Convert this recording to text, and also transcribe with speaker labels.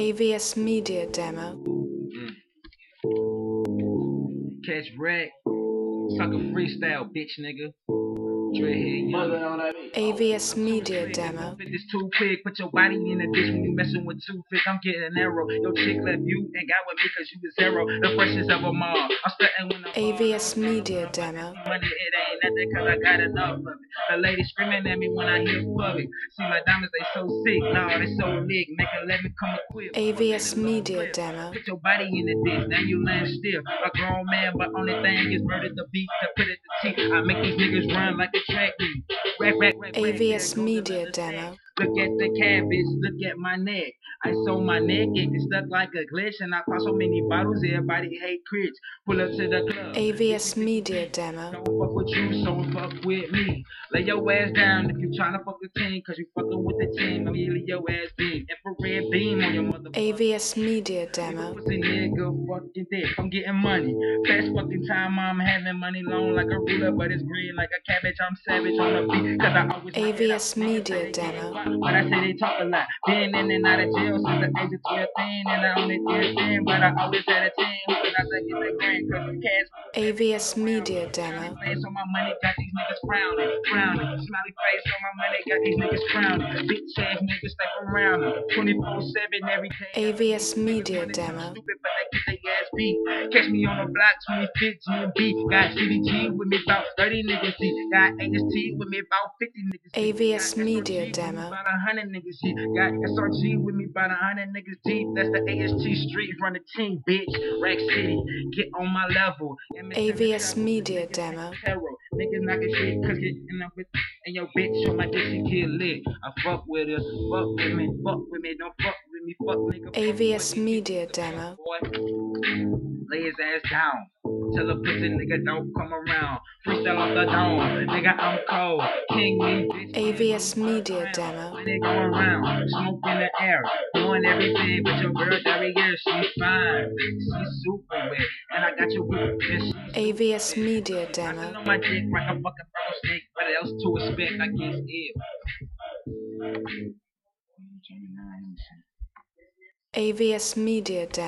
Speaker 1: AVS Media Demo.
Speaker 2: Catch wreck. Sucker freestyle, bitch nigga. Dreadhead young.
Speaker 1: AVS Media Demo.
Speaker 2: Fit this too quick, put your body in a dish when you messing with two fish. I'm getting an arrow. Your chick left you and got with me cause you was zero. The freshest of them all. I'm sweating when I'm
Speaker 1: AVS Media Demo.
Speaker 2: Money, it ain't nothing cause I got enough of it. The lady screaming at me when I hear public. See my diamonds, they so sick. Nah, they so lit. Make her let me come equipped.
Speaker 1: AVS Media Demo.
Speaker 2: Put your body in the dish, now you laying still. A grown man, but only thing is murder the beat to put it to teeth. I make these niggas run like
Speaker 1: AVS Media Demo.
Speaker 2: Look at the cabbage, look at my neck. I sew my neck, it get stuck like a glitch, and I pop so many bottles, everybody hate crits. Pull up to the club.
Speaker 1: AVS Media Demo.
Speaker 2: Don't fuck with you, so fuck with me. Lay your ass down if you tryna fuck the team, cause you fucking with the team. I'm leave your ass beam. Infrared beam on your mother.
Speaker 1: AVS Media Demo.
Speaker 2: Nigga fucking dead. I'm getting money. Fast fucking time, I'm having money long like a ruler, but it's green like a cabbage. I'm savage on the beat, cause I always
Speaker 1: AVS Media Demo.
Speaker 2: But I say they talk a lot. Been in and out of jail since the age of 12, and I only did 10, but I always had a team. Hoping I could get the grand, cause the cash
Speaker 1: AVS Media Demo.
Speaker 2: face on my money, got these niggas frowning, frowning. Smiley face on my money, got these niggas frowning. Bitch ass niggas stay around 24 7 every day.
Speaker 1: AVS Media Demo.
Speaker 2: Stupid, but they get their ass beat. Catch me on the block, 2015 B. Got CDG with me, about 30 niggas deep. Got AST with me, about 50 niggas deep.
Speaker 1: AVS Media
Speaker 2: SRG with me,
Speaker 1: Demo.
Speaker 2: About hundred niggas deep. Got SRG with me, about hundred niggas deep. That's the AST street, run the team, bitch. Rack City, get on my level.
Speaker 1: AVS Media Demo.
Speaker 2: Niggas knocking shit, cause getting up with and your bitch on my dick, she get lit. I fuck with her, fuck with me, fuck with me, don't fuck with me, fuck nigga. fuck
Speaker 1: AVS. Media Demo.
Speaker 2: Lay his ass down. Tell a pussy nigga don't come around. Freestyle off the dome, nigga I'm cold. King me.
Speaker 1: AVS Media Demo.
Speaker 2: When they go around, smoke in the air, doing everything but your girl Derriere, she fine, she super wet, and I got your whip,
Speaker 1: AVS Media
Speaker 2: I
Speaker 1: Demo.
Speaker 2: on my dick like a fucking rattlesnake. What else to expect? I guess ill.
Speaker 1: AVS Media Demo.